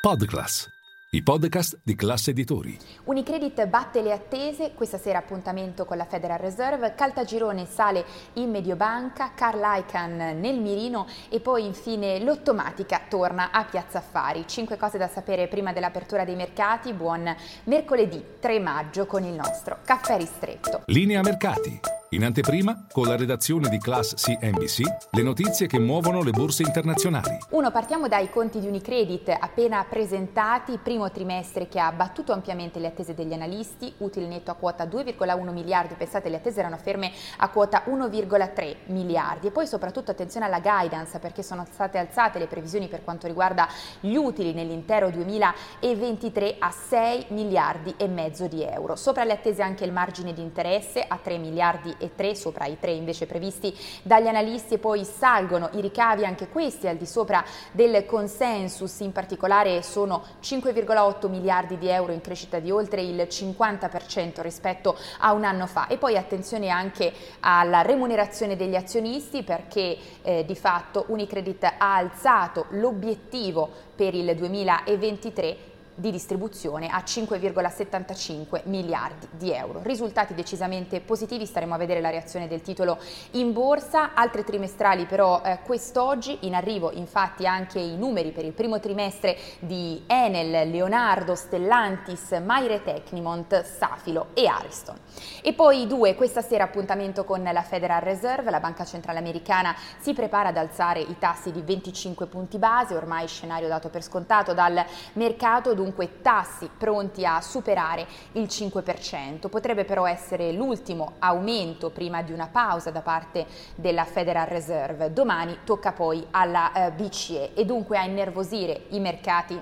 Podclass, i podcast di classe editori. Unicredit batte le attese, questa sera appuntamento con la Federal Reserve, Caltagirone sale in Mediobanca, Carl Icahn nel mirino e poi infine l'Ottomatica torna a Piazza Affari. Cinque cose da sapere prima dell'apertura dei mercati, buon mercoledì 3 maggio con il nostro caffè ristretto. Linea mercati. In anteprima, con la redazione di Class CNBC, le notizie che muovono le borse internazionali. Uno, partiamo dai conti di Unicredit appena presentati, primo trimestre che ha battuto ampiamente le attese degli analisti, utile netto a quota 2,1 miliardi, pensate le attese erano ferme a quota 1,3 miliardi e poi soprattutto attenzione alla guidance perché sono state alzate le previsioni per quanto riguarda gli utili nell'intero 2023 a 6 miliardi e mezzo di euro. Sopra le attese anche il margine di interesse a 3 miliardi e 3 sopra i 3 invece previsti dagli analisti e poi salgono i ricavi anche questi al di sopra del consensus, in particolare sono 5,8 miliardi di euro in crescita di oltre il 50% rispetto a un anno fa. E poi attenzione anche alla remunerazione degli azionisti perché eh, di fatto Unicredit ha alzato l'obiettivo per il 2023 di distribuzione a 5,75 miliardi di euro. Risultati decisamente positivi, staremo a vedere la reazione del titolo in borsa, altre trimestrali però eh, quest'oggi, in arrivo infatti anche i numeri per il primo trimestre di Enel, Leonardo, Stellantis, Maire Tecnimont, Safilo e Ariston. E poi due, questa sera appuntamento con la Federal Reserve, la banca centrale americana si prepara ad alzare i tassi di 25 punti base, ormai scenario dato per scontato dal mercato, dunque dunque tassi pronti a superare il 5%. Potrebbe però essere l'ultimo aumento prima di una pausa da parte della Federal Reserve. Domani tocca poi alla eh, BCE e dunque a innervosire i mercati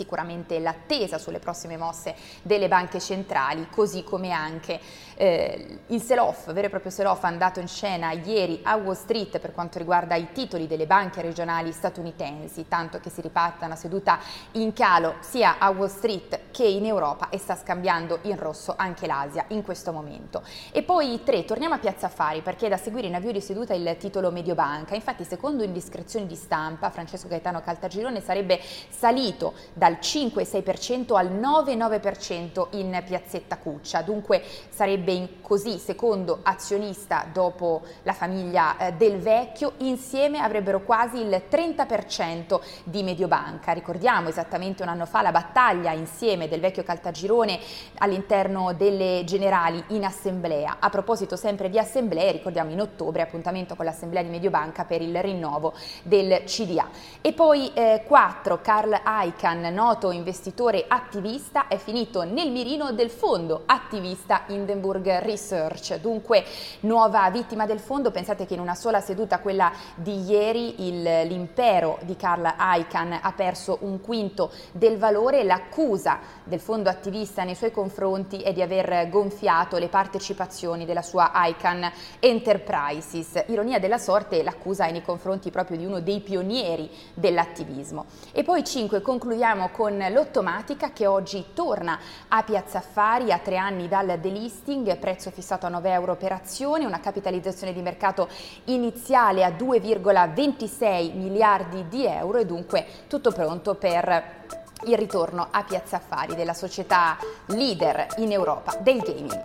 sicuramente l'attesa sulle prossime mosse delle banche centrali, così come anche eh, il sell-off, vero e proprio sell-off andato in scena ieri a Wall Street per quanto riguarda i titoli delle banche regionali statunitensi, tanto che si riparta una seduta in calo sia a Wall Street che in Europa e sta scambiando in rosso anche l'Asia in questo momento. E poi tre, torniamo a Piazza Affari perché è da seguire in avvio di seduta il titolo Mediobanca, infatti secondo indiscrezioni di stampa Francesco Gaetano Caltagirone sarebbe salito dal dal 5,6% al 9,9% in piazzetta Cuccia, dunque sarebbe così secondo azionista dopo la famiglia eh, del vecchio, insieme avrebbero quasi il 30% di Mediobanca. Ricordiamo esattamente un anno fa la battaglia insieme del vecchio Caltagirone all'interno delle generali in assemblea. A proposito sempre di assemblee, ricordiamo in ottobre appuntamento con l'assemblea di Mediobanca per il rinnovo del CDA. E poi eh, 4, Carl Icahn, noto investitore attivista, è finito nel mirino del fondo attivista Hindenburg Research. Dunque, nuova vittima del fondo, pensate che in una sola seduta, quella di ieri, il, l'impero di Carl Icahn ha perso un quinto del valore. L'accusa del fondo attivista nei suoi confronti è di aver gonfiato le partecipazioni della sua Icahn Enterprises. Ironia della sorte, l'accusa è nei confronti proprio di uno dei pionieri dell'attivismo. E poi 5, concludiamo con l'Ottomatica che oggi torna a Piazza Affari a tre anni dal delisting, prezzo fissato a 9 euro per azione, una capitalizzazione di mercato iniziale a 2,26 miliardi di euro e dunque tutto pronto per il ritorno a Piazza Affari della società leader in Europa del gaming.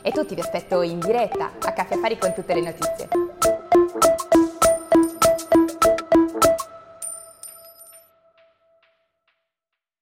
E tutti vi aspetto in diretta a Caffè Affari con tutte le notizie.